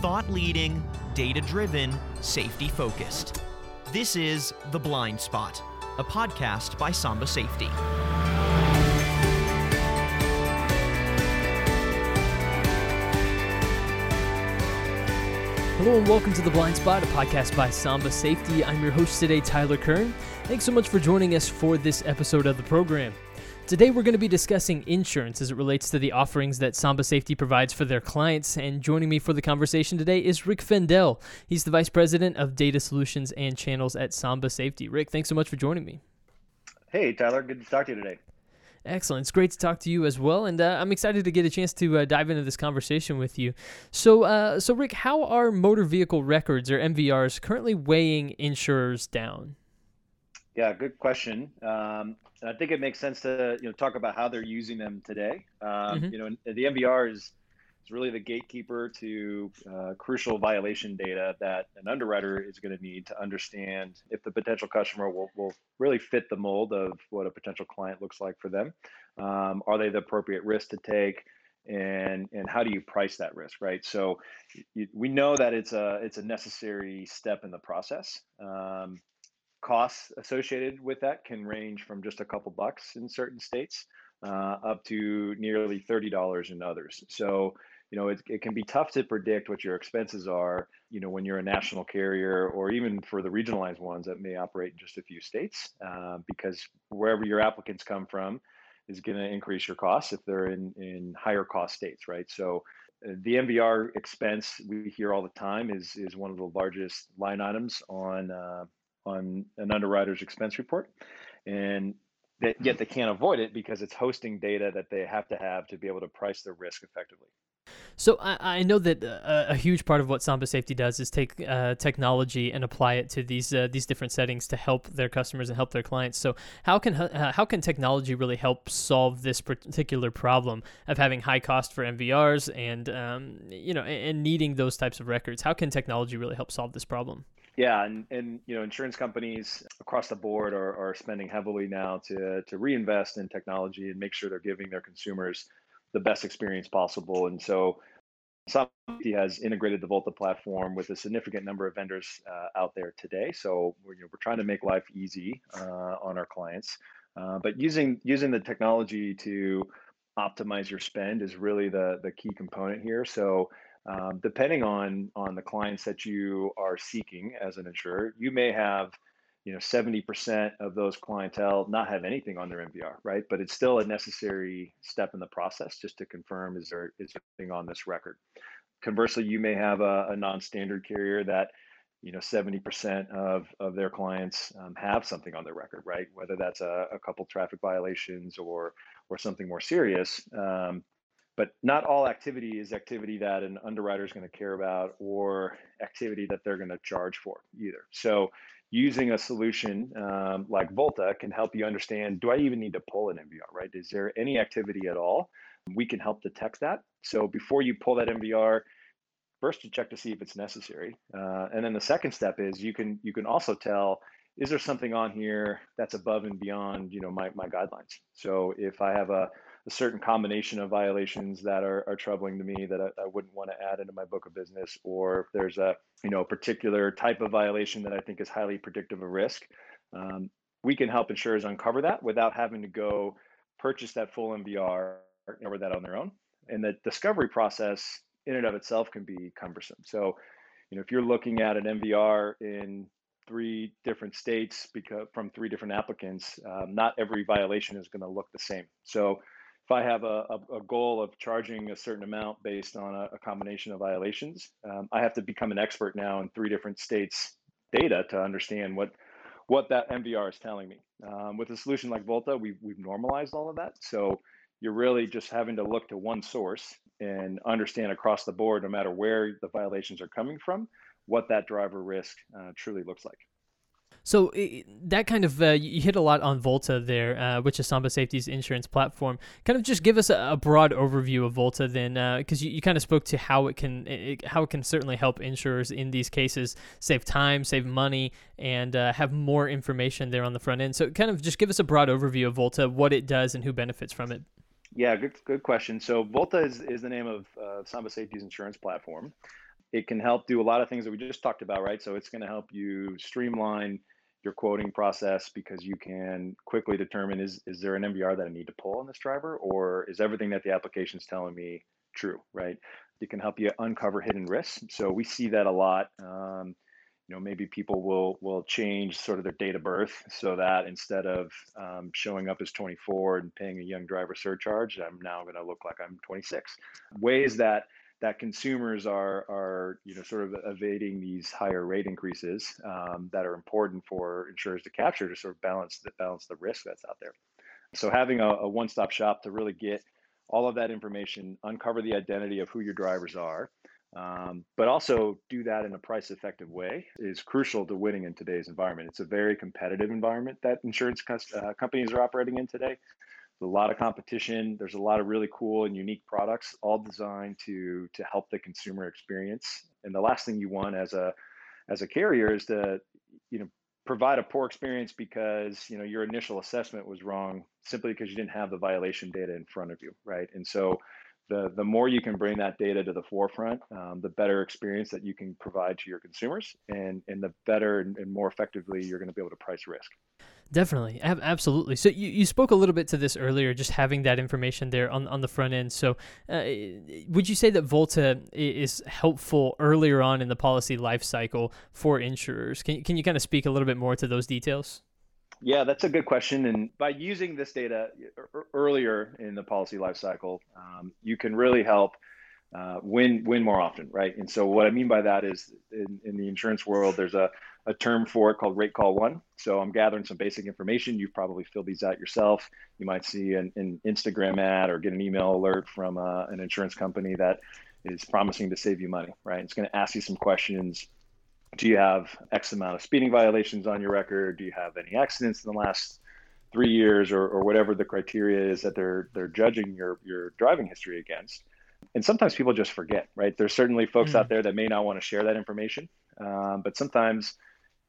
thought leading, data driven, safety focused. This is The Blind Spot, a podcast by Samba Safety. Hello and welcome to The Blind Spot, a podcast by Samba Safety. I'm your host today, Tyler Kern. Thanks so much for joining us for this episode of the program. Today, we're going to be discussing insurance as it relates to the offerings that Samba Safety provides for their clients. And joining me for the conversation today is Rick Fendell. He's the Vice President of Data Solutions and Channels at Samba Safety. Rick, thanks so much for joining me. Hey, Tyler. Good to talk to you today. Excellent. It's great to talk to you as well, and uh, I'm excited to get a chance to uh, dive into this conversation with you. So, uh, so Rick, how are motor vehicle records or MVRs currently weighing insurers down? Yeah, good question. Um, I think it makes sense to you know talk about how they're using them today. Um, mm-hmm. You know, the MVR is is really the gatekeeper to uh, crucial violation data that an underwriter is going to need to understand if the potential customer will, will really fit the mold of what a potential client looks like for them. Um, are they the appropriate risk to take? and and how do you price that risk right so you, we know that it's a it's a necessary step in the process um, costs associated with that can range from just a couple bucks in certain states uh, up to nearly $30 in others. So, you know, it, it can be tough to predict what your expenses are, you know, when you're a national carrier or even for the regionalized ones that may operate in just a few states, uh, because wherever your applicants come from is going to increase your costs if they're in, in higher cost states, right? So, uh, the MVR expense we hear all the time is is one of the largest line items on uh, on an underwriter's expense report, and that, yet they can't avoid it because it's hosting data that they have to have to be able to price their risk effectively. So I, I know that a, uh, a, huge part of what Samba Safety does is take uh, technology and apply it to these uh, these different settings to help their customers and help their clients. So how can uh, how can technology really help solve this particular problem of having high cost for MVRs and um, you know and, and needing those types of records? How can technology really help solve this problem? Yeah, and, and you know, insurance companies across the board are, are spending heavily now to to reinvest in technology and make sure they're giving their consumers the best experience possible. And so, Safety has integrated the Volta platform with a significant number of vendors uh, out there today. So we're, you know, we're trying to make life easy uh, on our clients, uh, but using using the technology to optimize your spend is really the the key component here. So um, depending on on the clients that you are seeking as an insurer, you may have you know 70% of those clientele not have anything on their MVR, right? But it's still a necessary step in the process just to confirm is there is anything on this record. Conversely, you may have a, a non-standard carrier that you know 70% of of their clients um, have something on their record right whether that's a, a couple traffic violations or or something more serious um, but not all activity is activity that an underwriter is going to care about or activity that they're going to charge for either. So using a solution um, like Volta can help you understand, do I even need to pull an MVR, right? Is there any activity at all? We can help detect that. So before you pull that MVR, first you check to see if it's necessary. Uh, and then the second step is you can you can also tell, is there something on here that's above and beyond, you know, my, my guidelines? So if I have a a certain combination of violations that are, are troubling to me that I, I wouldn't want to add into my book of business, or if there's a you know particular type of violation that I think is highly predictive of risk, um, we can help insurers uncover that without having to go purchase that full MVR or that on their own. And the discovery process in and of itself can be cumbersome. So, you know, if you're looking at an MVR in three different states because from three different applicants, um, not every violation is going to look the same. So if I have a, a, a, goal of charging a certain amount based on a, a combination of violations, um, I have to become an expert now in three different states' data to understand what what that MVR is telling me. Um, with a solution like Volta, we've, we've normalized all of that. So you're really just having to look to one source and understand across the board, no matter where the violations are coming from, what that driver risk uh, truly looks like. So that kind of uh, you hit a lot on Volta there, uh, which is Samba Safety's insurance platform. Kind of just give us a, a broad overview of Volta, then, because uh, you, you kind of spoke to how it can it, how it can certainly help insurers in these cases save time, save money, and uh, have more information there on the front end. So kind of just give us a broad overview of Volta, what it does, and who benefits from it. Yeah, good good question. So Volta is, is the name of Samba Safety's insurance platform it can help do a lot of things that we just talked about, right? So it's going to help you streamline your quoting process because you can quickly determine is is there an MVR that I need to pull on this driver or is everything that the application is telling me true, right? It can help you uncover hidden risks. So we see that a lot. Um, you know, maybe people will will change sort of their date of birth so that instead of um, showing up as 24 and paying a young driver surcharge, I'm now going to look like I'm 26. Ways that that consumers are are you know sort of evading these higher rate increases um, that are important for insurers to capture to sort of balance the balance the risk that's out there. So having a, a one-stop shop to really get all of that information, uncover the identity of who your drivers are, um, but also do that in a price-effective way is crucial to winning in today's environment. It's a very competitive environment that insurance uh, companies are operating in today. A lot of competition. There's a lot of really cool and unique products, all designed to to help the consumer experience. And the last thing you want as a as a carrier is to you know provide a poor experience because you know your initial assessment was wrong simply because you didn't have the violation data in front of you, right? And so the the more you can bring that data to the forefront, um, the better experience that you can provide to your consumers, and and the better and more effectively you're going to be able to price risk. Definitely, Ab- absolutely. So you, you spoke a little bit to this earlier, just having that information there on, on the front end. So uh, would you say that Volta is helpful earlier on in the policy life cycle for insurers? Can, can you kind of speak a little bit more to those details? Yeah, that's a good question. And by using this data earlier in the policy life cycle, um, you can really help uh, win win more often, right? And so what I mean by that is in, in the insurance world, there's a a term for it called rate call one. So I'm gathering some basic information. You've probably filled these out yourself. You might see an, an Instagram ad or get an email alert from uh, an insurance company that is promising to save you money, right? It's going to ask you some questions. Do you have X amount of speeding violations on your record? Do you have any accidents in the last three years or, or whatever the criteria is that they're they're judging your your driving history against? And sometimes people just forget, right? There's certainly folks mm. out there that may not want to share that information, um, but sometimes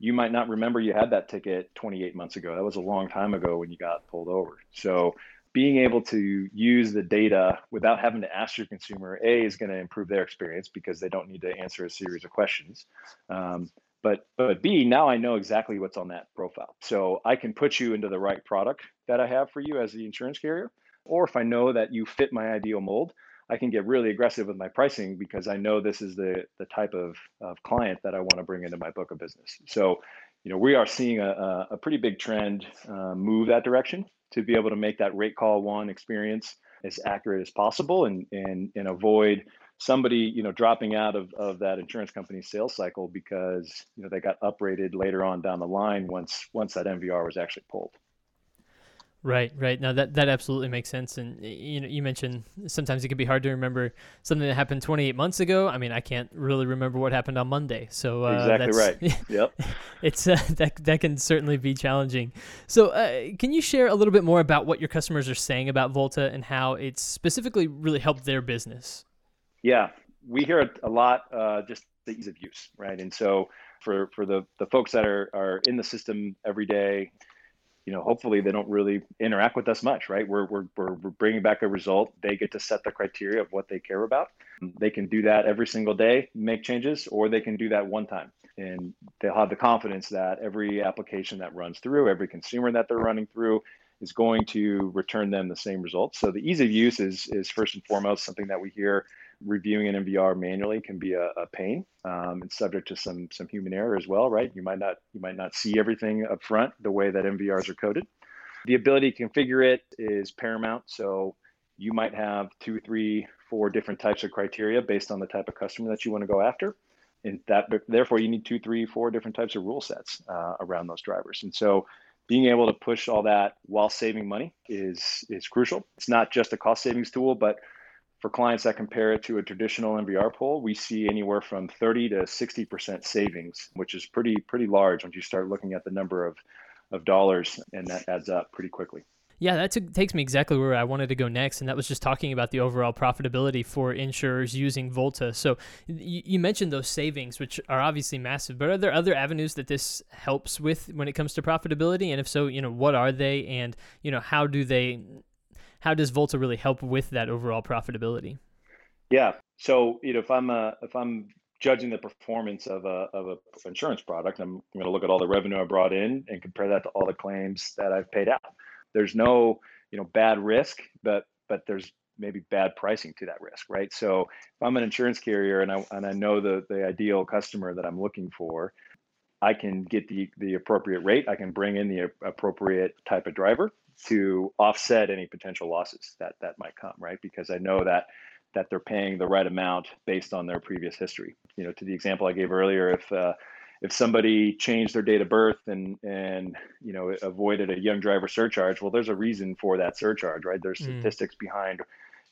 you might not remember you had that ticket 28 months ago. That was a long time ago when you got pulled over. So being able to use the data without having to ask your consumer, A, is going to improve their experience because they don't need to answer a series of questions. Um, but but B, now I know exactly what's on that profile. So I can put you into the right product that I have for you as the insurance carrier. Or if I know that you fit my ideal mold, I can get really aggressive with my pricing because I know this is the the type of, of client that I want to bring into my book of business. So, you know, we are seeing a, a pretty big trend uh, move that direction to be able to make that rate call one experience as accurate as possible and and and avoid somebody you know dropping out of, of that insurance company sales cycle because you know they got uprated later on down the line once once that MVR was actually pulled. Right, right. Now that that absolutely makes sense. And you know, you mentioned sometimes it can be hard to remember something that happened 28 months ago. I mean, I can't really remember what happened on Monday. So uh, exactly right. Yep. it's uh, that that can certainly be challenging. So, uh, can you share a little bit more about what your customers are saying about Volta and how it's specifically really helped their business? Yeah, we hear a lot uh, just the ease of use, right? And so for for the the folks that are are in the system every day you know, hopefully they don't really interact with us much, right? We're, we're, we're, bringing back a result. They get to set the criteria of what they care about. They can do that every single day, make changes, or they can do that one time. And they'll have the confidence that every application that runs through, every consumer that they're running through, is going to return them the same results. So the ease of use is, is first and foremost something that we hear reviewing an MVR manually can be a, a pain. Um, it's subject to some some human error as well, right? You might not you might not see everything up front the way that MVRs are coded. The ability to configure it is paramount. So you might have two, three, four different types of criteria based on the type of customer that you want to go after. And that therefore you need two, three, four different types of rule sets uh, around those drivers. And so being able to push all that while saving money is is crucial. It's not just a cost savings tool, but for clients that compare it to a traditional MVR pool, we see anywhere from 30 to 60% savings, which is pretty pretty large once you start looking at the number of, of dollars, and that adds up pretty quickly. Yeah, that t- takes me exactly where I wanted to go next, and that was just talking about the overall profitability for insurers using Volta. So you, you mentioned those savings, which are obviously massive, but are there other avenues that this helps with when it comes to profitability? And if so, you know, what are they, and you know, how do they how does Volta really help with that overall profitability? Yeah. So you know, if I'm a if I'm judging the performance of a of a insurance product, I'm, I'm going to look at all the revenue I brought in and compare that to all the claims that I've paid out. There's no you know bad risk, but but there's maybe bad pricing to that risk, right? So if I'm an insurance carrier and I and I know the the ideal customer that I'm looking for, I can get the the appropriate rate. I can bring in the appropriate type of driver to offset any potential losses that that might come, right? Because I know that that they're paying the right amount based on their previous history. You know, to the example I gave earlier, if uh, if somebody changed their date of birth and and you know avoided a young driver surcharge, well, there's a reason for that surcharge, right? There's mm. statistics behind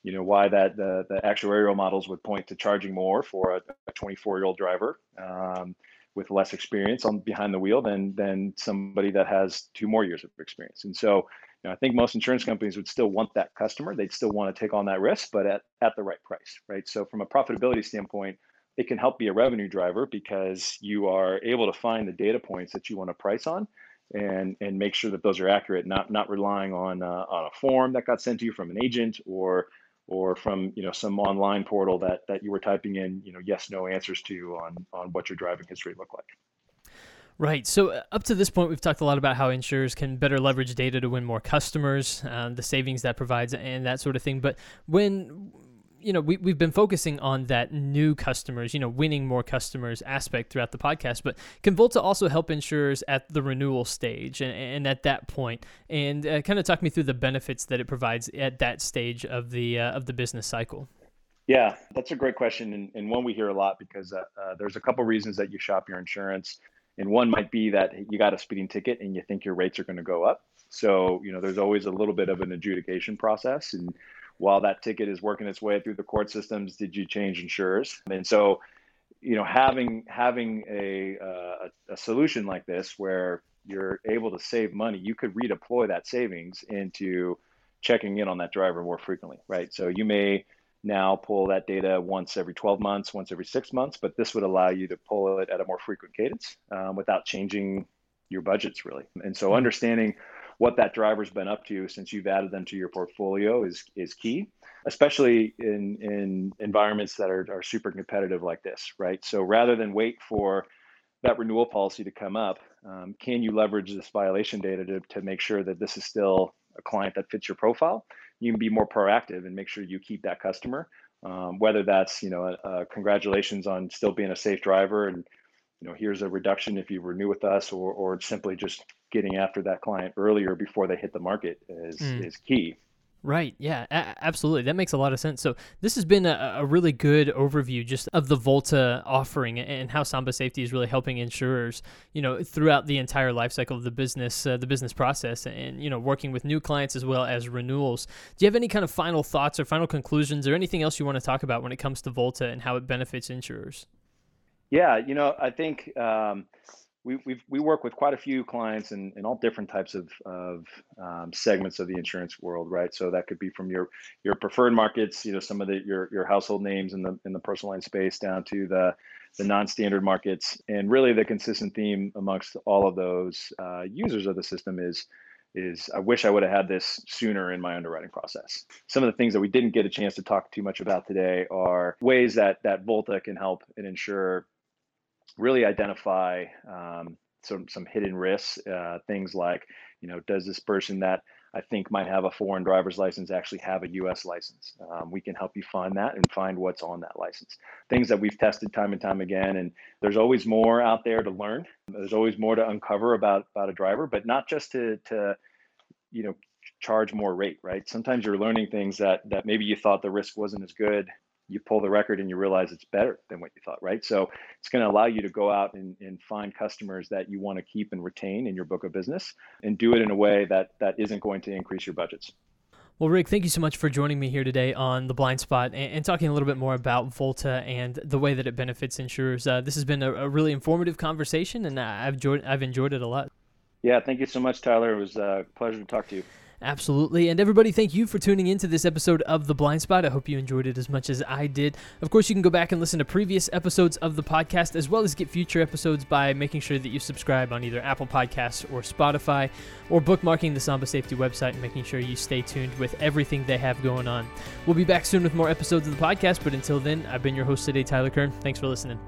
you know why that the, the actuarial models would point to charging more for a 24 year old driver um, with less experience on behind the wheel than than somebody that has two more years of experience and so you know, I think most insurance companies would still want that customer. They'd still want to take on that risk, but at, at the right price, right? So from a profitability standpoint, it can help be a revenue driver because you are able to find the data points that you want to price on and and make sure that those are accurate, not not relying on uh, on a form that got sent to you from an agent or or from you know some online portal that that you were typing in you know yes no answers to on on what your driving history looked like. Right. So uh, up to this point, we've talked a lot about how insurers can better leverage data to win more customers, uh, the savings that provides, and that sort of thing. But when you know, we, we've been focusing on that new customers, you know, winning more customers aspect throughout the podcast, but can Volta also help insurers at the renewal stage and, and at that point and uh, kind of talk me through the benefits that it provides at that stage of the, uh, of the business cycle? Yeah, that's a great question. And, and one we hear a lot because uh, uh there's a couple reasons that you shop your insurance. And one might be that you got a speeding ticket and you think your rates are going to go up. So, you know, there's always a little bit of an adjudication process. And while that ticket is working its way through the court systems, did you change insurers? And so, you know, having having a, uh, a solution like this where you're able to save money, you could redeploy that savings into checking in on that driver more frequently, right? So you may now pull that data once every 12 months, once every six months, but this would allow you to pull it at a more frequent cadence um, without changing your budgets really. And so mm-hmm. understanding what that driver's been up to since you've added them to your portfolio is is key, especially in in environments that are, are super competitive like this, right? So rather than wait for that renewal policy to come up, um, can you leverage this violation data to, to make sure that this is still a client that fits your profile? you can be more proactive and make sure you keep that customer. Um, whether that's you know congratulations on still being a safe driver and you know here's a reduction if you renew with us or or simply just getting after that client earlier before they hit the market is mm. is key Right. Yeah. A- absolutely. That makes a lot of sense. So this has been a, a, really good overview just of the Volta offering and how Samba Safety is really helping insurers, you know, throughout the entire life cycle of the business, uh, the business process, and you know, working with new clients as well as renewals. Do you have any kind of final thoughts or final conclusions or anything else you want to talk about when it comes to Volta and how it benefits insurers? Yeah. You know, I think. Um, we we we work with quite a few clients in, in all different types of, of um, segments of the insurance world, right? So that could be from your your preferred markets, you know, some of the your your household names in the in the personal line space, down to the the non-standard markets, and really the consistent theme amongst all of those uh, users of the system is is I wish I would have had this sooner in my underwriting process. Some of the things that we didn't get a chance to talk too much about today are ways that that Volta can help an insurer really identify um, some some hidden risks. Uh, things like, you know, does this person that I think might have a foreign driver's license actually have a U.S. license? Um, we can help you find that and find what's on that license. Things that we've tested time and time again, and there's always more out there to learn. There's always more to uncover about about a driver, but not just to to you know charge more rate, right? Sometimes you're learning things that that maybe you thought the risk wasn't as good you pull the record and you realize it's better than what you thought, right? So it's going to allow you to go out and, and find customers that you want to keep and retain in your book of business and do it in a way that that isn't going to increase your budgets. Well, Rick, thank you so much for joining me here today on The Blind Spot and, and talking a little bit more about Volta and the way that it benefits insurers. Uh, this has been a, a, really informative conversation, and I've enjoyed, I've enjoyed it a lot. Yeah, thank you so much, Tyler. It was a pleasure to talk to you. Absolutely. And everybody, thank you for tuning into this episode of The Blind Spot. I hope you enjoyed it as much as I did. Of course, you can go back and listen to previous episodes of the podcast as well as get future episodes by making sure that you subscribe on either Apple Podcasts or Spotify or bookmarking the Samba Safety website and making sure you stay tuned with everything they have going on. We'll be back soon with more episodes of the podcast, but until then, I've been your host today, Tyler Kern. Thanks for listening.